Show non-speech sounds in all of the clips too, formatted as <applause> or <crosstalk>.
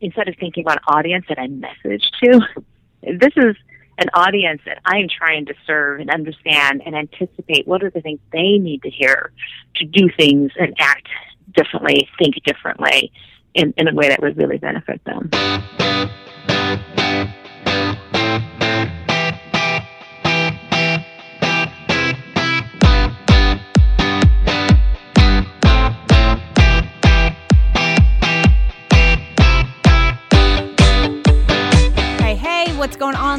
instead of thinking about audience that I message to, this is an audience that I'm trying to serve and understand and anticipate what are the things they need to hear to do things and act differently, think differently in, in a way that would really benefit them.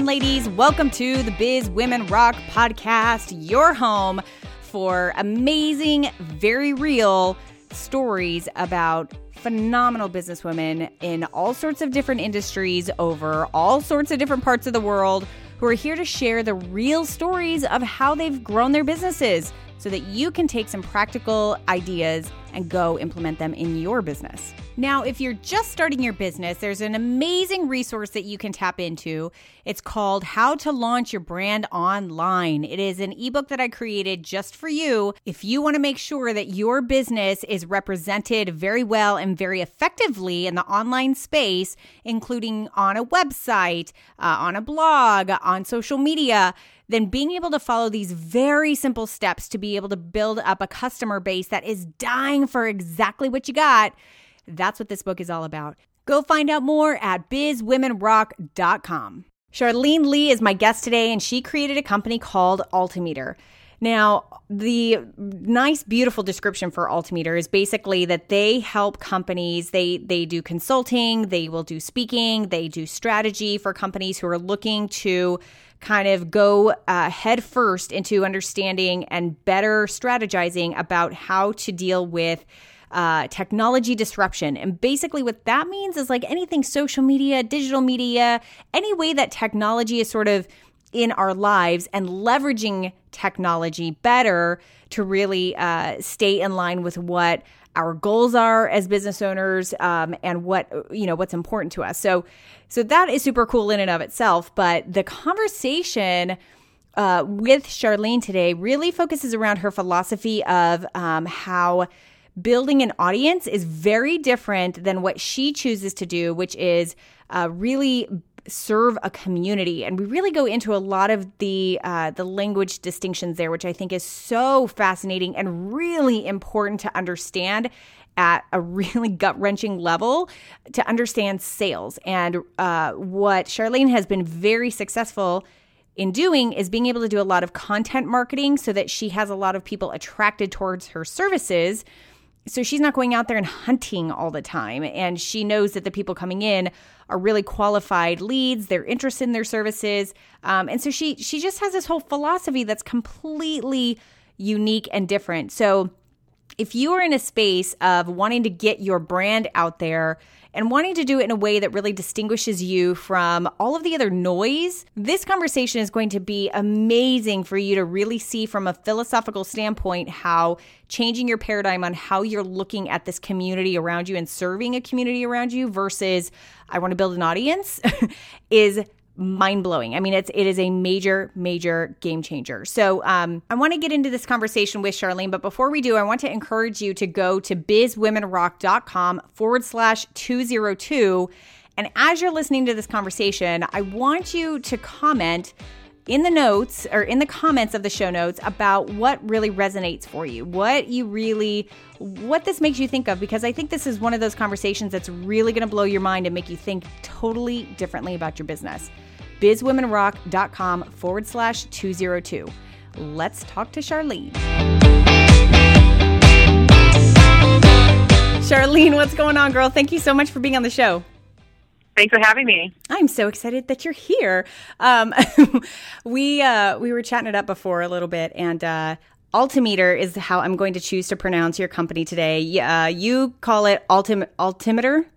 Ladies? Welcome to the Biz Women Rock podcast, your home for amazing, very real stories about phenomenal businesswomen in all sorts of different industries over all sorts of different parts of the world who are here to share the real stories of how they've grown their businesses so that you can take some practical ideas and go implement them in your business. Now, if you're just starting your business, there's an amazing resource that you can tap into. It's called How to Launch Your Brand Online. It is an ebook that I created just for you. If you want to make sure that your business is represented very well and very effectively in the online space, including on a website, uh, on a blog, on social media, then being able to follow these very simple steps to be able to build up a customer base that is dying for exactly what you got that's what this book is all about. Go find out more at bizwomenrock.com. Charlene Li is my guest today, and she created a company called Altimeter. Now, the nice, beautiful description for Altimeter is basically that they help companies. They they do consulting, they will do speaking, they do strategy for companies who are looking to kind of go uh, head first into understanding and better strategizing about how to deal with uh, technology disruption. And basically, what that means is like anything social media, digital media, any way that technology is sort of in our lives and leveraging technology better to really uh, stay in line with what our goals are as business owners um, and what you know what's important to us so so that is super cool in and of itself but the conversation uh, with charlene today really focuses around her philosophy of um, how building an audience is very different than what she chooses to do, which is uh, really serve a community. And we really go into a lot of the uh, the language distinctions there which i think is so fascinating and really important to understand at a <laughs> really gut wrenching level to understand sales. And uh, what charlene has been very successful in doing is being able to do a lot of content marketing so that she has a lot of people attracted towards her services so she's not going out there and hunting all the time. And she knows that the people coming in are really qualified leads. They're interested in their services. Um, and so she she just has this whole philosophy that's completely unique and different. So if you are in a space of wanting to get your brand out there and wanting to do it in a way that really distinguishes you from all of the other noise, this conversation is going to be amazing for you to really see from a philosophical standpoint how changing your paradigm on how you're looking at this community around you and serving a community around you versus I want to build an audience <laughs> is mind blowing. I mean, it's it is a major major game changer. So um, I want to get into this conversation with Charlene, but before we do, I want to encourage you to go to bizwomenrock.com forward slash two zero two. And as you're listening to this conversation, I want you to comment in the notes or in the comments of the show notes about what really resonates for you, what you really, what this makes you think of, because I think this is one of those conversations that's really going to blow your mind and make you think totally differently about your business bizwomenrock.com forward slash 202. Let's talk to Charlene. Charlene, what's going on, girl? Thank you so much for being on the show. Thanks for having me. I'm so excited that you're here. Um, <laughs> we uh, we were chatting it up before a little bit, and uh, Altimeter is how I'm going to choose to pronounce your company today. Uh, you call it Altim- Altimeter.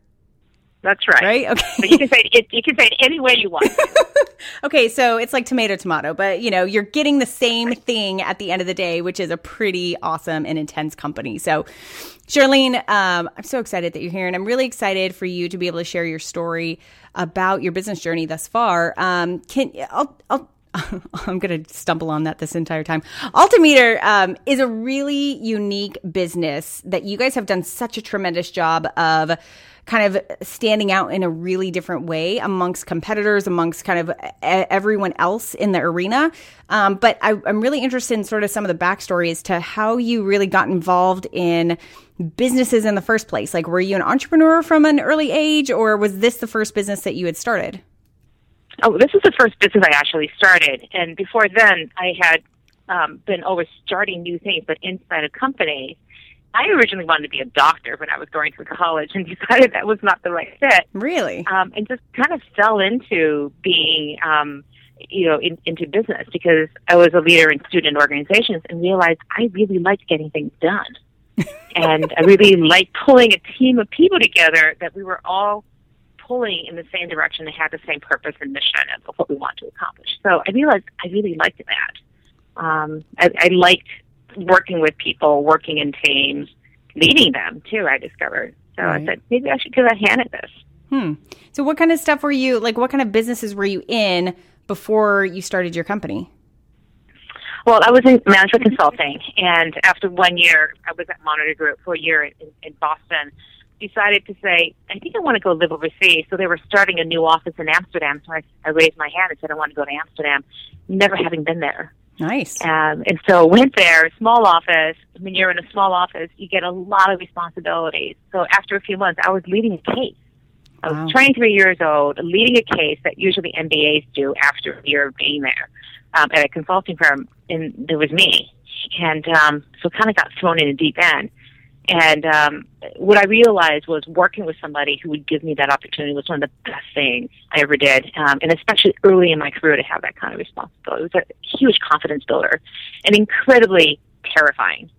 That's right. Right. Okay. But you can say it. You can say it any way you want. <laughs> okay, so it's like tomato tomato, but you know you're getting the same thing at the end of the day, which is a pretty awesome and intense company. So, Charlene, um, I'm so excited that you're here, and I'm really excited for you to be able to share your story about your business journey thus far. Um, can I'll, I'll <laughs> I'm going to stumble on that this entire time. Altimeter um, is a really unique business that you guys have done such a tremendous job of kind of standing out in a really different way amongst competitors, amongst kind of everyone else in the arena. Um, but I, I'm really interested in sort of some of the backstory as to how you really got involved in businesses in the first place. Like, were you an entrepreneur from an early age, or was this the first business that you had started? Oh, this is the first business I actually started, and before then, I had um, been always starting new things, but inside a company. I originally wanted to be a doctor when I was going through college, and <laughs> decided that was not the right fit. Really, um, and just kind of fell into being, um, you know, in, into business because I was a leader in student organizations, and realized I really liked getting things done, <laughs> and I really liked pulling a team of people together that we were all pulling in the same direction and had the same purpose and mission of what we want to accomplish. So I realized I really liked that. Um, I, I liked working with people, working in teams, leading them too. I discovered. So right. I said maybe I should give a hand at this. Hmm. So what kind of stuff were you like? What kind of businesses were you in before you started your company? Well, I was in management consulting, and after one year, I was at Monitor Group for a year in, in Boston decided to say, I think I want to go live overseas. So they were starting a new office in Amsterdam. So I, I raised my hand and said, I want to go to Amsterdam, never having been there. Nice. Um, and so went there, small office. When you're in a small office, you get a lot of responsibilities. So after a few months, I was leading a case. I was wow. 23 years old, leading a case that usually MBAs do after a year of being there um, at a consulting firm, and there was me. And um, so kind of got thrown in the deep end. And um, what I realized was working with somebody who would give me that opportunity was one of the best things I ever did, um, and especially early in my career to have that kind of responsibility. It was a huge confidence builder and incredibly terrifying,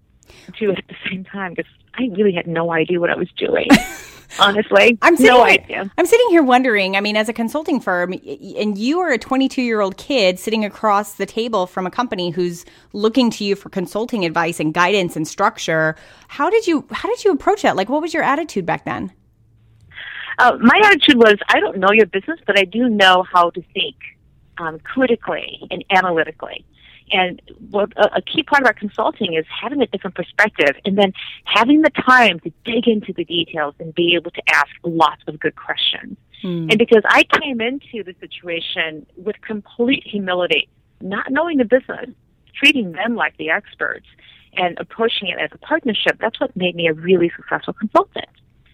too, at the same time, because I really had no idea what I was doing. <laughs> honestly. I'm sitting no here, idea. I'm sitting here wondering. I mean, as a consulting firm, and you are a 22 year old kid sitting across the table from a company who's looking to you for consulting advice and guidance and structure. How did you How did you approach that? Like, what was your attitude back then? Uh, my attitude was, I don't know your business, but I do know how to think um, critically and analytically. And what a, a key part of our consulting is having a different perspective and then having the time to dig into the details and be able to ask lots of good questions. Hmm. And because I came into the situation with complete humility, not knowing the business, treating them like the experts, and approaching it as a partnership, that's what made me a really successful consultant.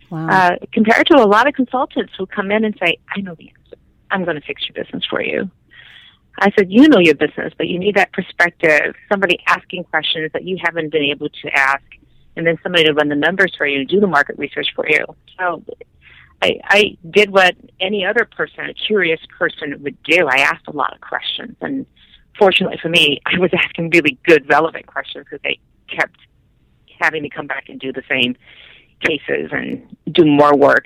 Wow. Uh, compared to a lot of consultants who come in and say, I know the answer. I'm going to fix your business for you. I said, you know your business, but you need that perspective, somebody asking questions that you haven't been able to ask, and then somebody to run the numbers for you, and do the market research for you. So I, I did what any other person, a curious person would do. I asked a lot of questions, and fortunately for me, I was asking really good, relevant questions because they kept having me come back and do the same cases and do more work.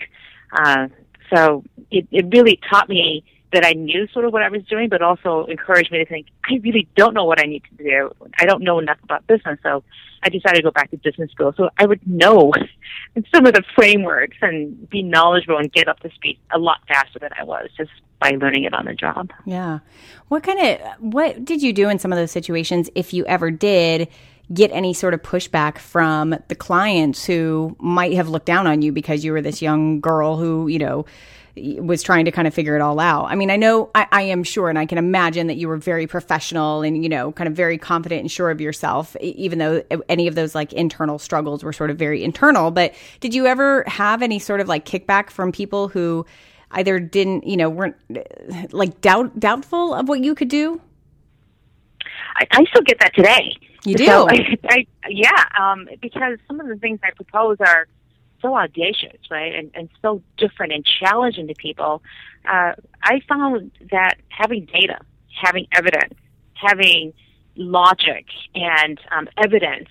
Uh, so it, it really taught me that I knew sort of what I was doing, but also encouraged me to think, I really don't know what I need to do. I don't know enough about business. So I decided to go back to business school so I would know <laughs> some of the frameworks and be knowledgeable and get up to speed a lot faster than I was just by learning it on the job. Yeah. What kind of, what did you do in some of those situations, if you ever did? get any sort of pushback from the clients who might have looked down on you because you were this young girl who, you know, was trying to kind of figure it all out. I mean, I know, I, I, am sure, and I can imagine that you were very professional and, you know, kind of very confident and sure of yourself, even though any of those like internal struggles were sort of very internal. But did you ever have any sort of like kickback from people who either didn't, you know, weren't like doubt, doubtful of what you could do? I, I still get that today. You do? So <laughs> I, I, yeah, um, because some of the things I propose are so audacious, right, and, and so different and challenging to people, uh, I found that having data, having evidence, having logic and um, evidence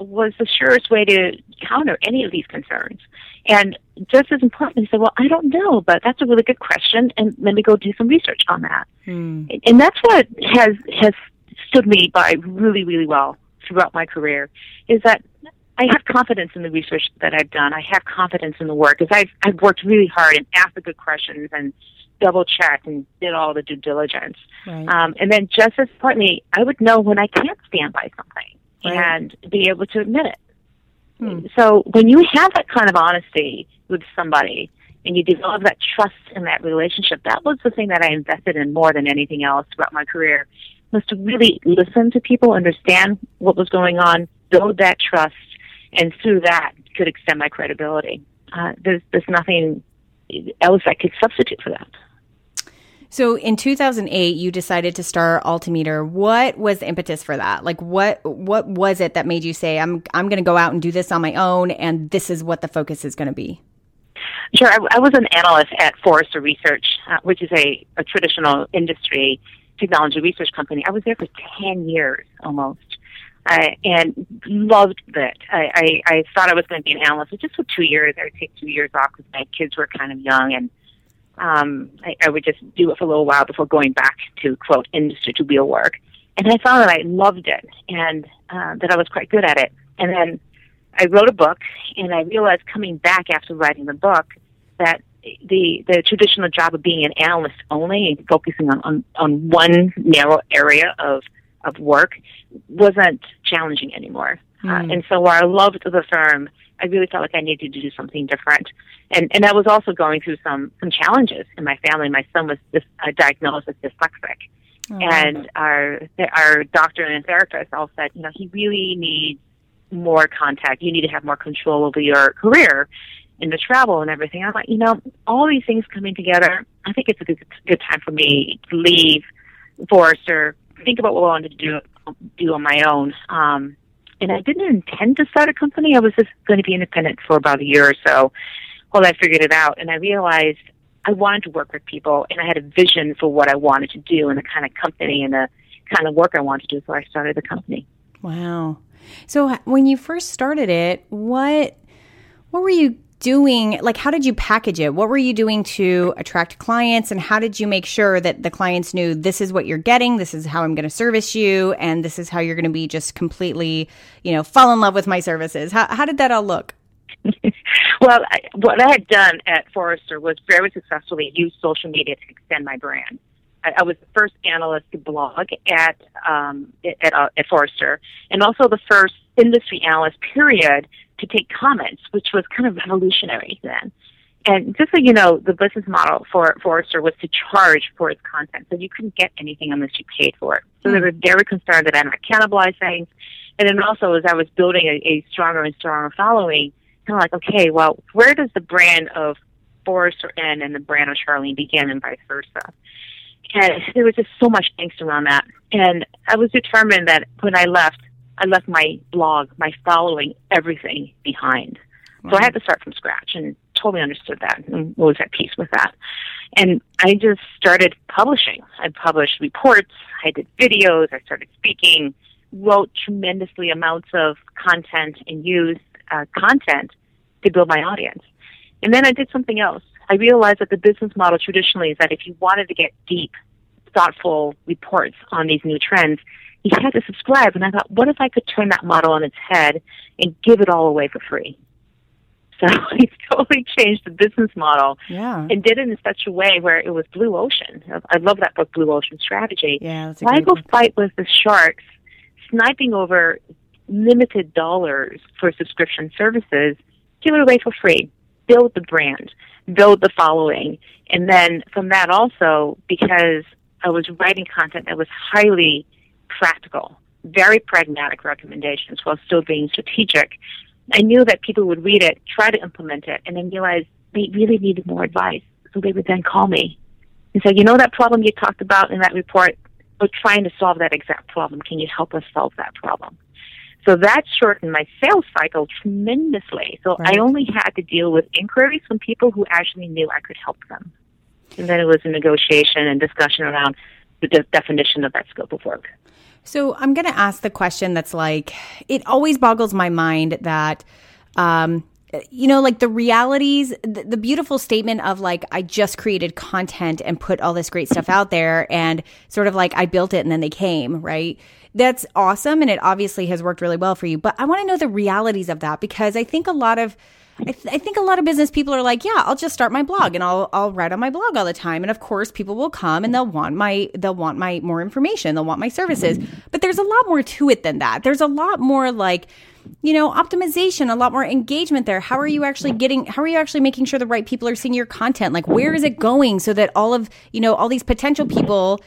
was the surest way to counter any of these concerns. And just as important, he said, "Well, I don't know, but that's a really good question, and let me go do some research on that." Hmm. And that's what has has stood me by really, really well throughout my career. Is that I have confidence in the research that I've done. I have confidence in the work because I've I've worked really hard and asked the good questions and double checked and did all the due diligence. Right. Um, and then just as importantly, I would know when I can't stand by something right. and be able to admit it. Hmm. So when you have that kind of honesty with somebody and you develop that trust in that relationship, that was the thing that I invested in more than anything else throughout my career was to really listen to people, understand what was going on, build that trust, and through that could extend my credibility. Uh, there's there's nothing else I could substitute for that. So in 2008, you decided to start Altimeter. What was the impetus for that? Like, what what was it that made you say, "I'm I'm going to go out and do this on my own, and this is what the focus is going to be"? Sure, I, I was an analyst at Forrester Research, uh, which is a, a traditional industry technology research company. I was there for 10 years almost. Uh, and loved it. I, I, I thought I was going to be an analyst. It just for two years. I would take two years off because my kids were kind of young, and um, I, I would just do it for a little while before going back to quote industry to real work. And I found that I loved it and uh, that I was quite good at it. And then I wrote a book, and I realized coming back after writing the book that the the traditional job of being an analyst only and focusing on, on, on one narrow area of of work wasn't challenging anymore. Mm. Uh, hmm. and so while I loved the firm, I really felt like I needed to do something different. And and I was also going through some some challenges in my family. My son was dis, uh, diagnosed as dyslexic. Oh. And our our doctor and therapist all said, you know, he really needs more contact. You need to have more control over your career and the travel and everything. I'm like, you know, all these things coming together. I think it's a good good time for me to leave Forrester, think about what I wanted to do do on my own. Um, and I didn't intend to start a company. I was just going to be independent for about a year or so while I figured it out. And I realized I wanted to work with people, and I had a vision for what I wanted to do and the kind of company and the kind of work I wanted to do. So I started the company. Wow. So when you first started it, what what were you doing like how did you package it? What were you doing to attract clients and how did you make sure that the clients knew this is what you're getting this is how i'm going to service you and this is how you're going to be just completely you know fall in love with my services how, how did that all look? <laughs> Well I, what i had done at forrester was very successfully use social media to extend my brand. I, was the first analyst to blog at um, at, uh, at Forrester, and also the first industry analyst period to take comments, which was kind of revolutionary then. And just so you know, the business model for Forrester was to charge for its content. So you couldn't get anything unless you paid for it. So they hmm. were very concerned that I might cannibalize things. And then also as I was building a, a stronger and stronger following, kind of like, okay, well, where does the brand of Forrester end and the brand of Charlene begin and vice versa? And there was just so much angst around that. And I was determined that when I left, I left my blog, my following, everything behind. Wow. So I had to start from scratch and totally understood that and was at peace with that. And I just started publishing. I published reports, I did videos, I started speaking, wrote tremendously amounts of content and used uh, content to build my audience. And then I did something else. I realized that the business model traditionally is that if you wanted to get deep, thoughtful reports on these new trends, you had to subscribe. And I thought, what if I could turn that model on its head and give it all away for free? So <laughs> he totally changed the business model yeah. and did it in such a way where it was blue ocean. I love that book, Blue Ocean Strategy. Yeah, Why go fight with the sharks, sniping over limited dollars for subscription services? Give it away for free. Build the brand, build the following, and then from that also, because I was writing content that was highly practical, very pragmatic recommendations while still being strategic. I knew that people would read it, try to implement it, and then realize they really needed more advice. So they would then call me and say, you know that problem you talked about in that report? We're trying to solve that exact problem. Can you help us solve that problem? So that shortened my sales cycle tremendously. So right. I only had to deal with inquiries from people who actually knew I could help them. And then it was a negotiation and discussion around the de- definition of that scope of work. So I'm going to ask the question that's like, it always boggles my mind that um, you know, like the realities, the, the, beautiful statement of like, I just created content and put all this great stuff out there and sort of like I built it and then they came, right? That's awesome. And it obviously has worked really well for you. But I want to know the realities of that because I think a lot of, I, th- I, think a lot of business people are like, yeah, I'll just start my blog and I'll I'll write on my blog all the time. And of course, people will come and they'll want my they'll want my more information, they'll want my services. But there's a lot more to it than that. There's a lot more like you know, optimization, a lot more engagement there. How are you actually getting, how are you actually making sure the right people are seeing your content? Like, where is it going so that all of, you know, all these potential people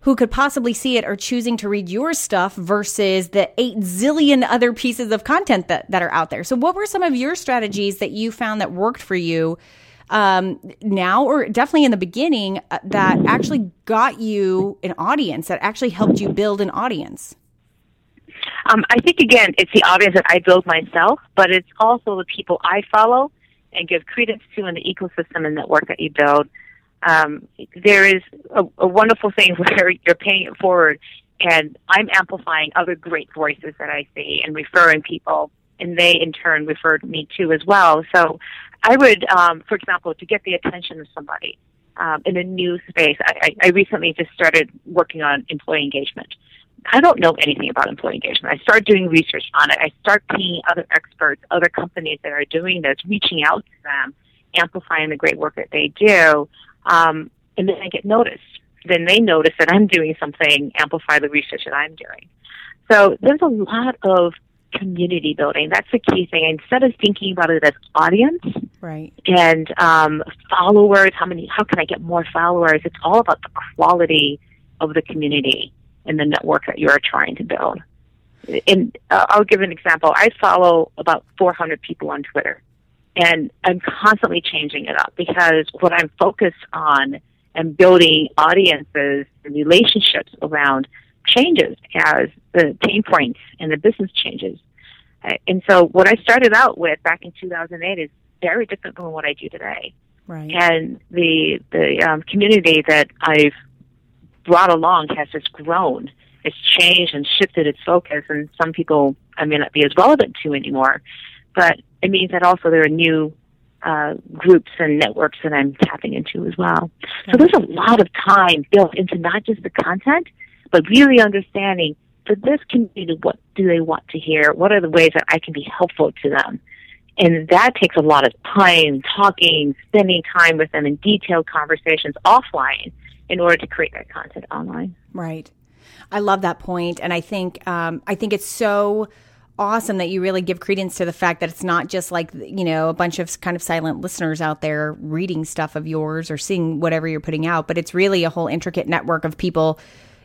who could possibly see it are choosing to read your stuff versus the eight zillion other pieces of content that, that are out there. So, what were some of your strategies that you found that worked for you um, now, or definitely in the beginning, uh, that actually got you an audience, that actually helped you build an audience? Um, I think again, it's the audience that I build myself, but it's also the people I follow and give credence to in the ecosystem and network that you build. Um, there is a, a wonderful thing <laughs> where you're paying it forward, and I'm amplifying other great voices that I see and referring people, and they in turn referred me to as well. So, I would, um, for example, to get the attention of somebody um, in a new space. I, I recently just started working on employee engagement. I don't know anything about employee engagement. I start doing research on it. I start paying other experts, other companies that are doing this, reaching out to them, amplifying the great work that they do, um, and then I get noticed. Then they notice that I'm doing something, amplify the research that I'm doing. So there's a lot of community building. That's the key thing. Instead of thinking about it as audience, right, and um, followers, how many? How can I get more followers? It's all about the quality of the community and the network that you are trying to build. And uh, I'll give an example. I follow about 400 people on Twitter, and I'm constantly changing it up because what I'm focused on and building audiences and relationships around changes as the pain points and the business changes. Uh, and so what I started out with back in 2008 is very different from what I do today. Right. And the the um, community that I've brought along has just grown. It's changed and shifted its focus, and some people I may not be as relevant to anymore. But it means that also there are new uh, groups and networks that I'm tapping into as well. So there's a lot of time built into not just the content, but really understanding for this community, what do they want to hear? What are the ways that I can be helpful to them? And that takes a lot of time, talking, spending time with them in detailed conversations offline in order to create that content online. Right. I love that point, and I think um, I think it's so awesome that you really give credence to the fact that it's not just like you know a bunch of kind of silent listeners out there reading stuff of yours or seeing whatever you're putting out, but it's really a whole intricate network of people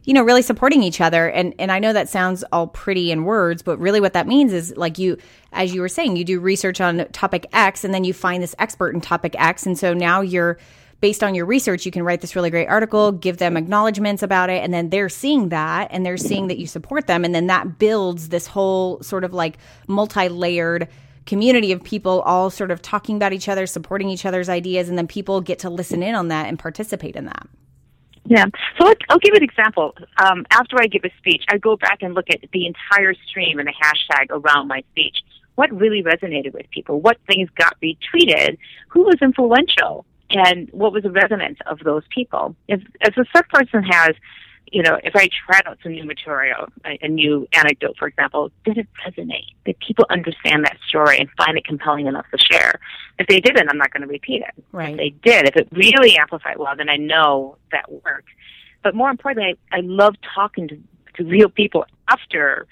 you know really supporting each other. And and I know that sounds all pretty in words but really what that means is like you as you were saying you do research on topic X and then you find this expert in topic X. And so now you're based on your research, you can write this really great article, give them acknowledgments about it, and then they're seeing that and they're seeing that you support them. And then that builds this whole sort of like multi layered community of people all sort of talking about each other, supporting each other's ideas, and then people get to listen in on that and participate in that. Yeah. So I'll give an example. Um, after I give a speech, I go back and look at the entire stream and the hashtag around my speech. What really resonated with people? What things got retweeted? Who was influential? And what was the resonance of those people. If, if a third person has, you know, if I tried out some new material, a, a new anecdote, for example, did it resonate? Did people understand that story and find it compelling enough to share? If they didn't, I'm not going to repeat it. Right. If they did, if it really amplified well, then I know that worked. But more importantly, I, I love talking to, to real people after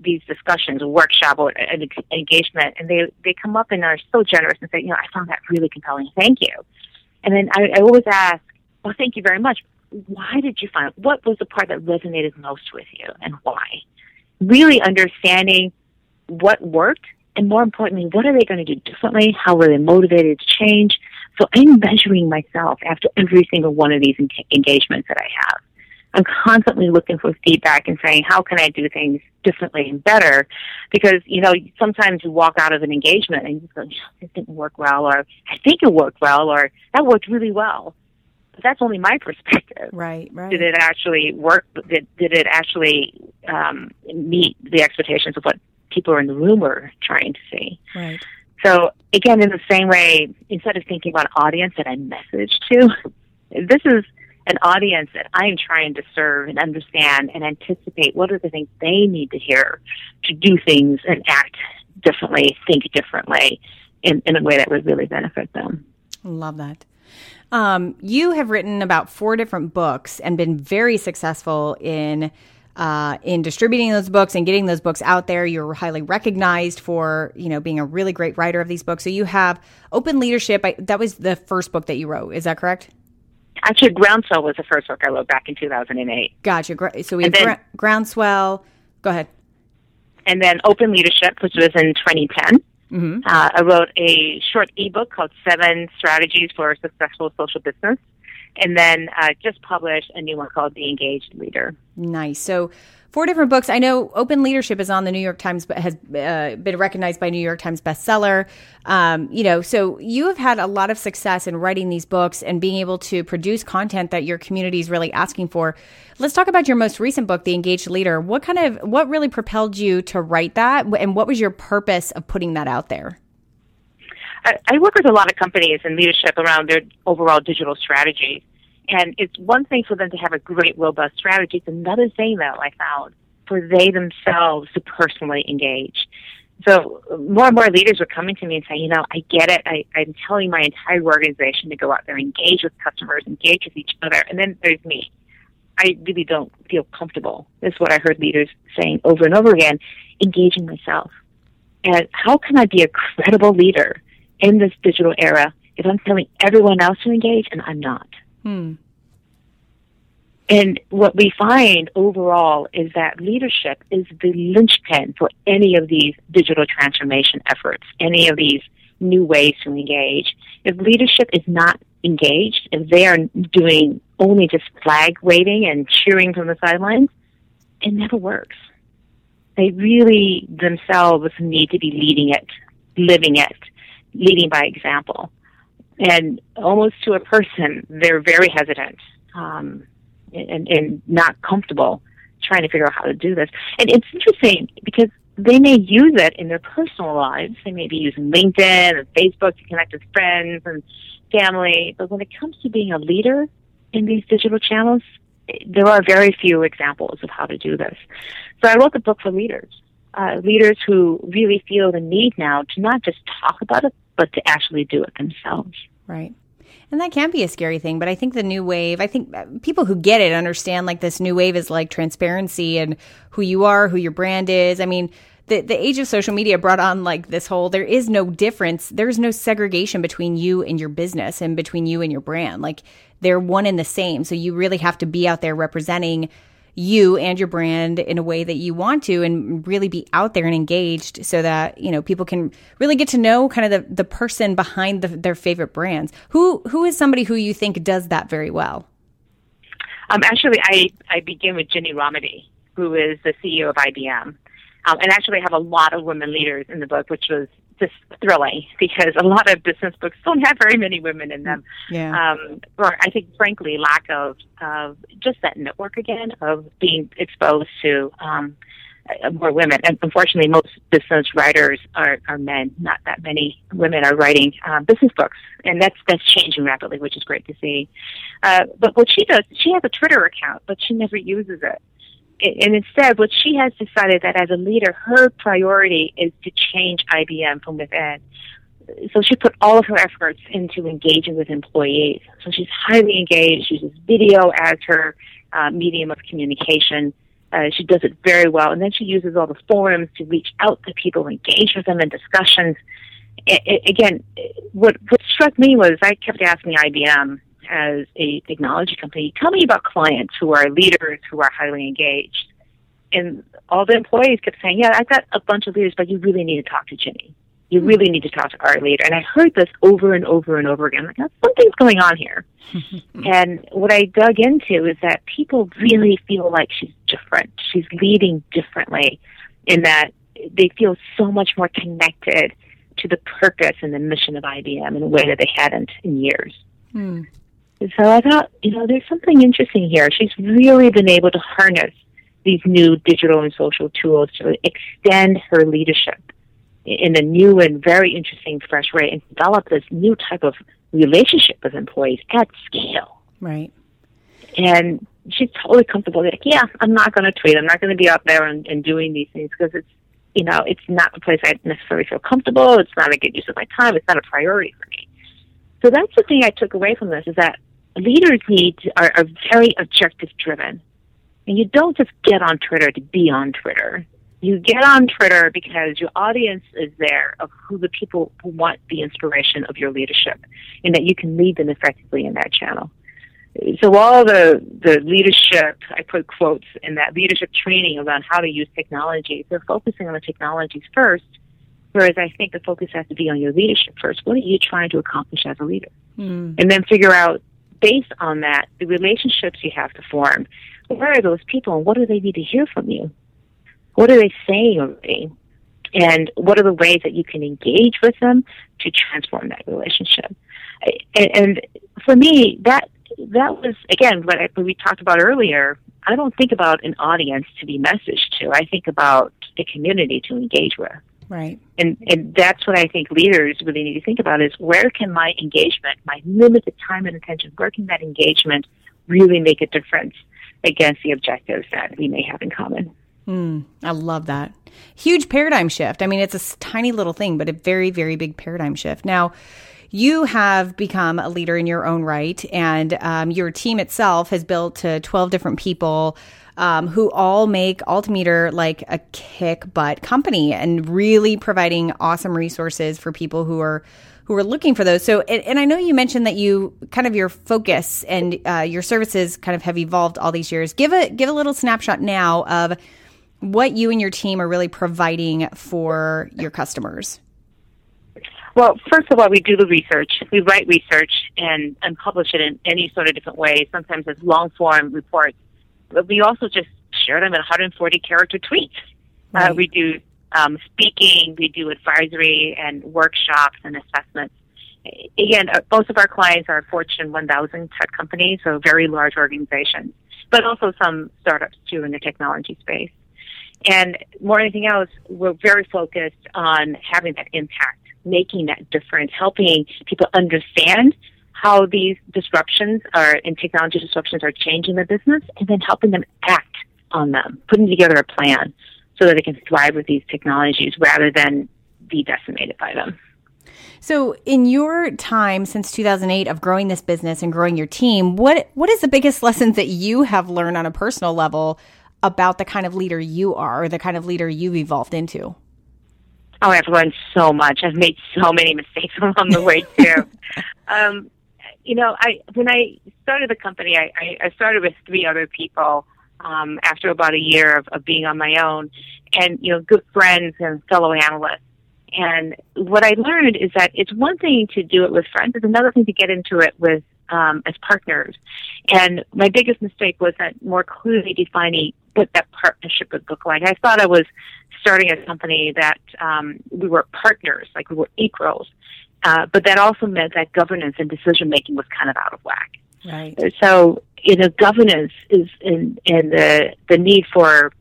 these discussions, a workshop or an engagement, and they they come up and are so generous and say, you know, I found that really compelling. Thank you. And then I, I always ask, well, thank you very much. Why did you find, what was the part that resonated most with you and why? Really understanding what worked and more importantly, what are they going to do differently? How were they motivated to change? So I'm measuring myself after every single one of these engagements that I have. I'm constantly looking for feedback and saying, how can I do things differently and better? Because, you know, sometimes you walk out of an engagement and you go, this didn't work well, or I think it worked well, or that worked really well. But that's only my perspective. Right, right. Did it actually work? Did, did it actually um, meet the expectations of what people in the room were trying to see? Right. So again, in the same way, instead of thinking about audience that I message to, this is an audience that I'm trying to serve and understand and anticipate what are the things they need to hear to do things and act differently, think differently in, in a way that would really benefit them. Love that. Um, you have written about four different books and been very successful in uh, in distributing those books and getting those books out there. You're highly recognized for you know being a really great writer of these books. So you have Open Leadership. I, that was the first book that you wrote. Is that correct? Actually, Groundswell was the first book I wrote back in 2008. Gotcha. So we have then, Groundswell. Go ahead. And then Open Leadership, which was in 2010. Mm-hmm. Uh, I wrote a short ebook called Seven Strategies for a Successful Social Business and then uh, just published a new one called The Engaged Leader. Nice. So four different books. I know Open Leadership is on the New York Times, but has uh, been recognized by New York Times bestseller. Um, you know, so you have had a lot of success in writing these books and being able to produce content that your community is really asking for. Let's talk about your most recent book, The Engaged Leader. What kind of what really propelled you to write that, and what was your purpose of putting that out there? I, work with a lot of companies and leadership around their overall digital strategy. And it's one thing for them to have a great, robust strategy. It's another thing, though, I found, for they themselves to personally engage. So more and more leaders were coming to me and saying, you know, I get it. I, I'm telling my entire organization to go out there, engage with customers, engage with each other. And then there's me. I really don't feel comfortable. Is what I heard leaders saying over and over again, engaging myself. And how can I be a credible leader in this digital era if I'm telling everyone else to engage and I'm not. Hmm. And what we find overall is that leadership is the linchpin for any of these digital transformation efforts, any of these new ways to engage. If leadership is not engaged, if they are doing only just flag waving and cheering from the sidelines, it never works. They really themselves need to be leading it, living it, leading by example. And almost to a person, they're very hesitant um, and, and not comfortable trying to figure out how to do this. And it's interesting because they may use it in their personal lives. They may be using LinkedIn and Facebook to connect with friends and family. But when it comes to being a leader in these digital channels, there are very few examples of how to do this. So I wrote the book for leaders uh, leaders who really feel the need now to not just talk about it, but to actually do it themselves. Right. And that can be a scary thing, but I think the new wave, I think uh, people who get it understand like this new wave is like transparency and who you are, who your brand is. I mean, the, the age of social media brought on like this whole there is no difference there's no segregation between you and your business and between you and your brand like they're one and the same so you really have to be out there representing you and your brand in a way that you want to and really be out there and engaged so that you know people can really get to know kind of the, the person behind the, their favorite brands. Who who is somebody who you think does that very well? Um, actually i i begin with Ginni Rometty who is the ceo of ibm um, and actually I have a lot of women leaders in the book which was just thrilling because a lot of business books don't have very many women in them. Yeah. Um, or I think, frankly, lack of of just that network again of being exposed to um, uh, more women. And unfortunately, most business writers are, are men. Not that many women are writing um, business books, and that's that's changing rapidly, which is great to see. Uh, but what she does, she has a Twitter account, but she never uses it and instead, what she has decided that as a leader, her priority is to change IBM from within. So she put all of her efforts into engaging with employees. So she's highly engaged. She uses video as her uh, medium of communication. Uh, she does it very well, and then she uses all the forums to reach out to people, engage with them in discussions. It, it, again, what what struck me was I kept asking IBM, as a technology company, tell me about clients who are leaders who are highly engaged. And all the employees kept saying, yeah, I've got a bunch of leaders, but you really need to talk to Ginni. You hmm. really need to talk to our leader. And I heard this over and over and over again. Like, something's going on here. <laughs> and what I dug into is that people really feel like she's different. She's leading differently in that they feel so much more connected to the purpose and the mission of IBM in a way that they hadn't in years. So I thought, you know, there's something interesting here. She's really been able to harness these new digital and social tools to extend her leadership in a new and very interesting, fresh way and develop this new type of relationship with employees at scale. Right. And she's totally comfortable. Like, yeah, I'm not going to tweet. I'm not going to be out there and, and doing these things because it's, you know, it's not a place I necessarily feel comfortable. It's not a good use of my time. It's not a priority for me. So that's the thing I took away from this is that leaders need are, are very objective driven. And you don't just get on Twitter to be on Twitter. You get on Twitter because your audience is there of who the people who want the inspiration of your leadership and that you can lead them effectively in that channel. So all the, the leadership, I put quotes in that leadership training around how to use technology, they're focusing on the technologies first, whereas I think the focus has to be on your leadership first. What are you trying to accomplish as a leader? Mm. And then figure out, based on that, the relationships you have to form. Where are those people and what do they need to hear from you? What are they saying already? And what are the ways that you can engage with them to transform that relationship? And, and for me, that that was again what, I, what we talked about earlier. I don't think about an audience to be messaged to. I think about the community to engage with. Right. And and that's what I think leaders really need to think about is where can my engagement, my limited time and attention, where can that engagement really make a difference against the objectives that we may have in common? Mm, I love that. Huge paradigm shift. I mean, it's a tiny little thing, but a very, very big paradigm shift. Now, you have become a leader in your own right, and um, your team itself has built to 12 different people. Um, who all make Altimeter like a kick butt company and really providing awesome resources for people who are who are looking for those. So, and, and I know you mentioned that you kind of your focus and uh, your services kind of have evolved all these years. Give a give a little snapshot now of what you and your team are really providing for your customers. Well, first of all, we do the research. We write research and, and publish it in any sort of different ways, sometimes as long form reports. But we also just share them in 140 character tweets. Uh, right. Uh, we do um, speaking, we do advisory and workshops and assessments. Again, uh, most of our clients are Fortune 1000 tech companies, so very large organizations, but also some startups too in the technology space. And more than anything else, we're very focused on having that impact making that difference, helping people understand how these disruptions are and technology disruptions are changing their business and then helping them act on them, putting together a plan so that they can thrive with these technologies rather than be decimated by them. So, in your time since 2008 of growing this business and growing your team, what what is the biggest lessons that you have learned on a personal level about the kind of leader you are, or the kind of leader you've evolved into? Oh, I've learned so much. I've made so many mistakes <laughs> along the way too. <laughs> um, you know, I when I started the company, I, I, I started with three other people um, after about a year of, of being on my own, and you know, good friends and fellow analysts. And what I learned is that it's one thing to do it with friends; it's another thing to get into it with um, as partners. And my biggest mistake was that more clearly defining what that partnership would look like. I thought I was starting a company that um, we were partners, like we were equals, uh, but that also meant that governance and decision making was kind of out of whack. Right. So, you know, governance is in, in the the need for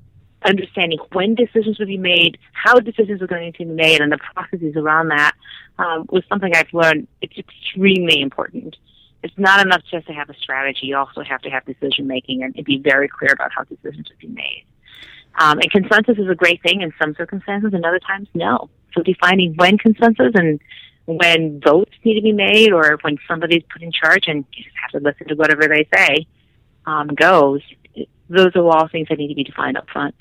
understanding when decisions will be made, how decisions are going to be made, and the processes around that um, was something I've learned. It's extremely important. It's not enough just to have a strategy. You also have to have decision making and, and be very clear about how decisions are be made. Um, and consensus is a great thing in some circumstances, and other times, no. So defining when consensus and when votes need to be made, or when somebody's put in charge and you just have to listen to whatever they say um, goes. Those are all things that need to be defined up front.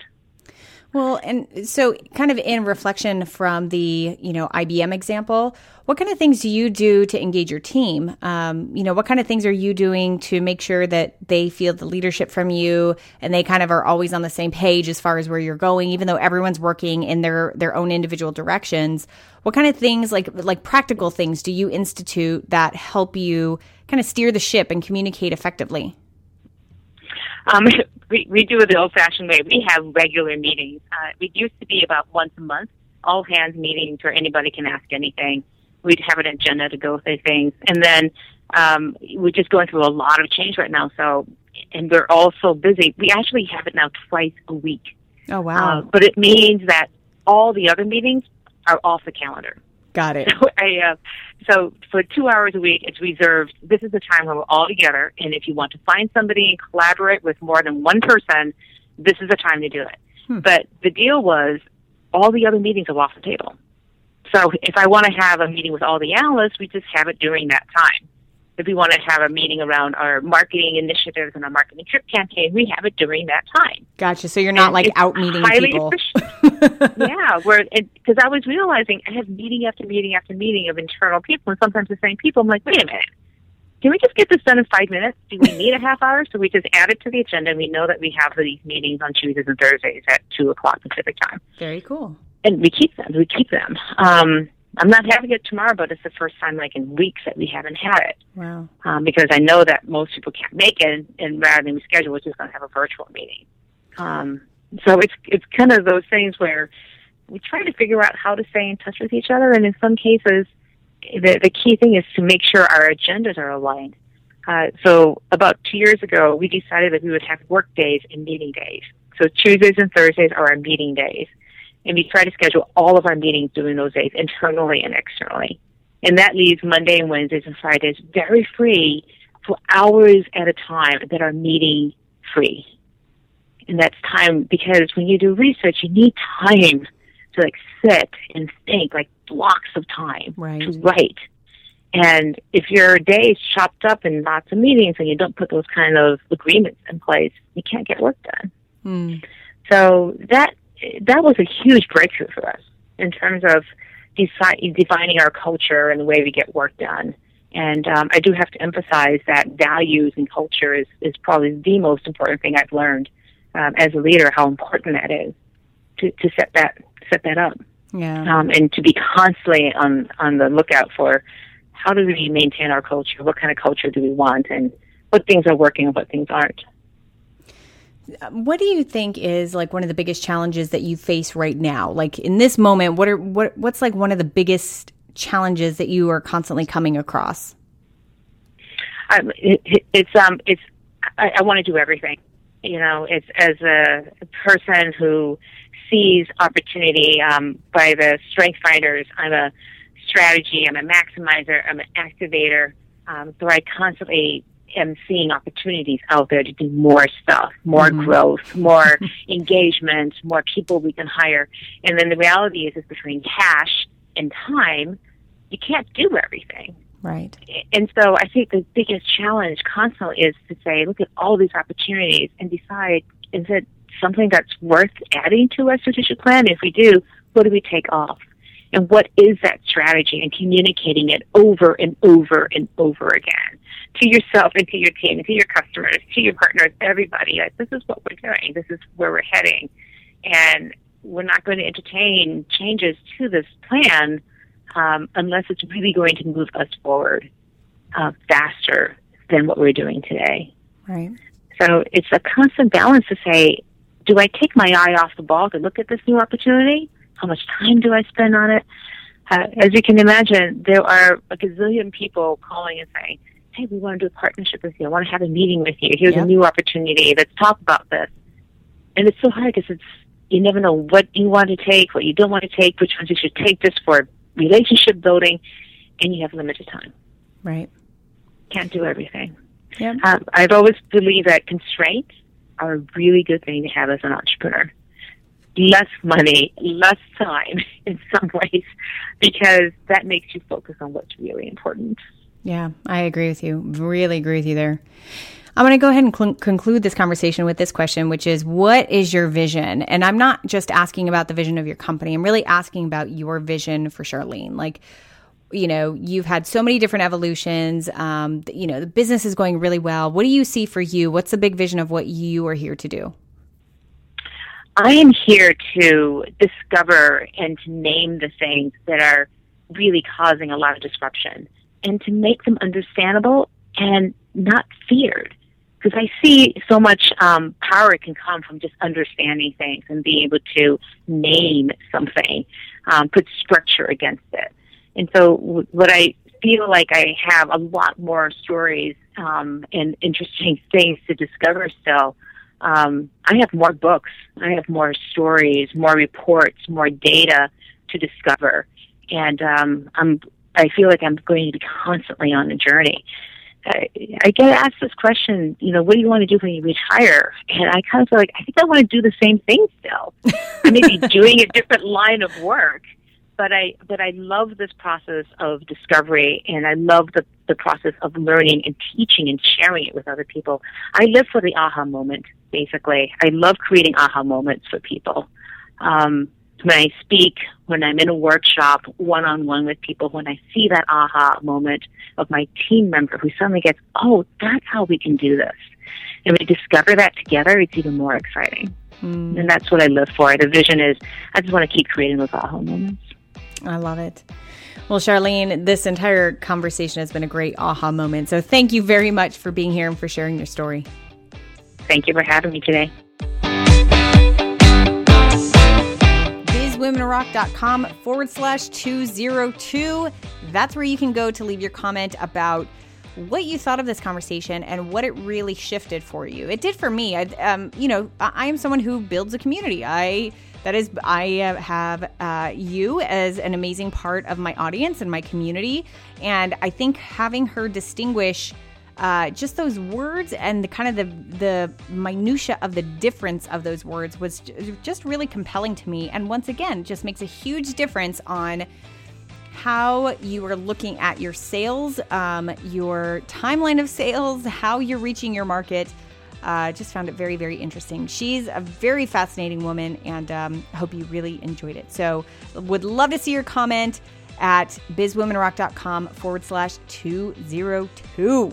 Well, and so kind of in reflection from the, you know, IBM example, what kind of things do you do to engage your team? Um, you know, what kind of things are you doing to make sure that they feel the leadership from you and they kind of are always on the same page as far as where you're going, even though everyone's working in their, their own individual directions? What kind of things, like, like practical things, do you institute that help you kind of steer the ship and communicate effectively? Um, <laughs> we, we do it the old fashioned way. We have regular meetings. Uh, it used to be about once a month, all hands meetings where anybody can ask anything. We'd have an agenda to go through things. And then um, we're just going through a lot of change right now. So, and we're all so busy. We actually have it now twice a week. Oh, wow. Uh, but it means that all the other meetings are off the calendar. Got it. <laughs> So, I, uh, so for two hours a week, it's reserved. This is the time when we're all together. And if you want to find somebody and collaborate with more than one person, this is the time to do it. Hmm. But the deal was all the other meetings are off the table. So if I want to have a meeting with all the analysts, we just have it during that time. If we want to have a meeting around our marketing initiatives and our marketing drip campaign, we have it during that time. Gotcha. So you're not and like out meeting people. <laughs> yeah, where because I was realizing I have meeting after meeting after meeting of internal people, and sometimes the same people. I'm like, wait a minute, can we just get this done in five minutes? Do we need a half hour? So we just add it to the agenda, and we know that we have these meetings on Tuesdays and Thursdays at two o'clock Pacific time. Very cool. And we keep them. We keep them. Um, I'm not having it tomorrow, but it's the first time like in weeks that we haven't had it. Wow. Um, because I know that most people can't make it, and, rather than reschedule, we're just going to have a virtual meeting. Um, so it's it's kind of those things where we try to figure out how to stay in touch with each other, and in some cases, the the key thing is to make sure our agendas are aligned. Uh, so about two years ago, we decided that we would have work days and meeting days. So Tuesdays and Thursdays are our meeting days and we try to schedule all of our meetings during those days, internally and externally. And that leaves Monday and Wednesdays and Fridays very free for hours at a time that are meeting free. And that's time because when you do research, you need time to like sit and think, like blocks of time right. to write. And if your day is chopped up in lots of meetings and you don't put those kind of agreements in place, you can't get work done. Mm. So that that was a huge breakthrough for us in terms of deci- defining our culture and the way we get work done. And um, I do have to emphasize that values and culture is, is probably the most important thing I've learned um, as a leader. How important that is to, to set that set that up, yeah, um, and to be constantly on on the lookout for how do we maintain our culture? What kind of culture do we want? And what things are working and what things aren't. What do you think is like one of the biggest challenges that you face right now? Like in this moment, what are what what's like one of the biggest challenges that you are constantly coming across? Um, it, it's um it's I, I want to do everything. You know, it's as a person who sees opportunity um, by the strength finders. I'm a strategy. I'm a maximizer. I'm an activator. Um, so I constantly am seeing opportunities out there to do more stuff, more mm-hmm. growth, more <laughs> engagement, more people we can hire. And then the reality is, is between cash and time, you can't do everything. Right. And so I think the biggest challenge constantly is to say, look at all these opportunities and decide, is it something that's worth adding to our strategic plan? If we do, what do we take off? And what is that strategy and communicating it over and over and over again to yourself and to your team and to your customers, to your partners, everybody. Like, this is what we're doing. This is where we're heading. And we're not going to entertain changes to this plan um, unless it's really going to move us forward uh, faster than what we're doing today. Right. So it's a constant balance to say, do I take my eye off the ball to look at this new opportunity? How much time do I spend on it? Uh, as you can imagine, there are a gazillion people calling and saying, hey, we want to do a partnership with you. I want to have a meeting with you. Here's yep. a new opportunity. Let's talk about this. And it's so hard because it's, you never know what you want to take, what you don't want to take, which ones you should take this for relationship building, and you have limited time. Right. Can't do everything. Yep. Um, I've always believed that constraints are a really good thing to have as an entrepreneur. Less money, less time <laughs> in some ways, because that makes you focus on what's really important. Yeah, I agree with you. Really agree with you there. I'm going to go ahead and cl- conclude this conversation with this question, which is what is your vision? And I'm not just asking about the vision of your company, I'm really asking about your vision for Charlene. Like, you know, you've had so many different evolutions. Um, you know, the business is going really well. What do you see for you? What's the big vision of what you are here to do? I am here to discover and to name the things that are really causing a lot of disruption and to make them understandable and not feared. Because I see so much um, power can come from just understanding things and being able to name something, um, put structure against it. And so, what I feel like I have a lot more stories um, and interesting <laughs> things to discover still. Um, I have more books. I have more stories, more reports, more data to discover. And um, I'm, I feel like I'm going to be constantly on a journey. I, I get asked this question, you know, what do you want to do when you retire? And I kind of feel like I think I want to do the same thing still. I may be <laughs> doing a different line of work, but I but I love this process of discovery, and I love the the process of learning and teaching and sharing it with other people. I live for the aha moment, basically. I love creating aha moments for people. Um, when I speak, when I'm in a workshop one on one with people, when I see that aha moment of my team member who suddenly gets, oh, that's how we can do this. And we discover that together, it's even more exciting. Mm. And that's what I live for. The vision is I just want to keep creating those aha moments. I love it. Well, Charlene, this entire conversation has been a great aha moment. So thank you very much for being here and for sharing your story. Thank you for having me today. bizwomenrock.com forward slash 202. That's where you can go to leave your comment about what you thought of this conversation and what it really shifted for you. It did for me. I, um, you know, I am someone who builds a community. I that is, I have uh, you as an amazing part of my audience and my community, and I think having her distinguish uh, just those words and the kind of the the minutia of the difference of those words was just really compelling to me. And once again just makes a huge difference on how you are looking at your sales um, your timeline of sales how you're reaching your market. Uh, just found it very very interesting. She's a very fascinating woman and um, hope you really enjoyed it. So would love to see your comment at bizwomenrock.com forward slash 202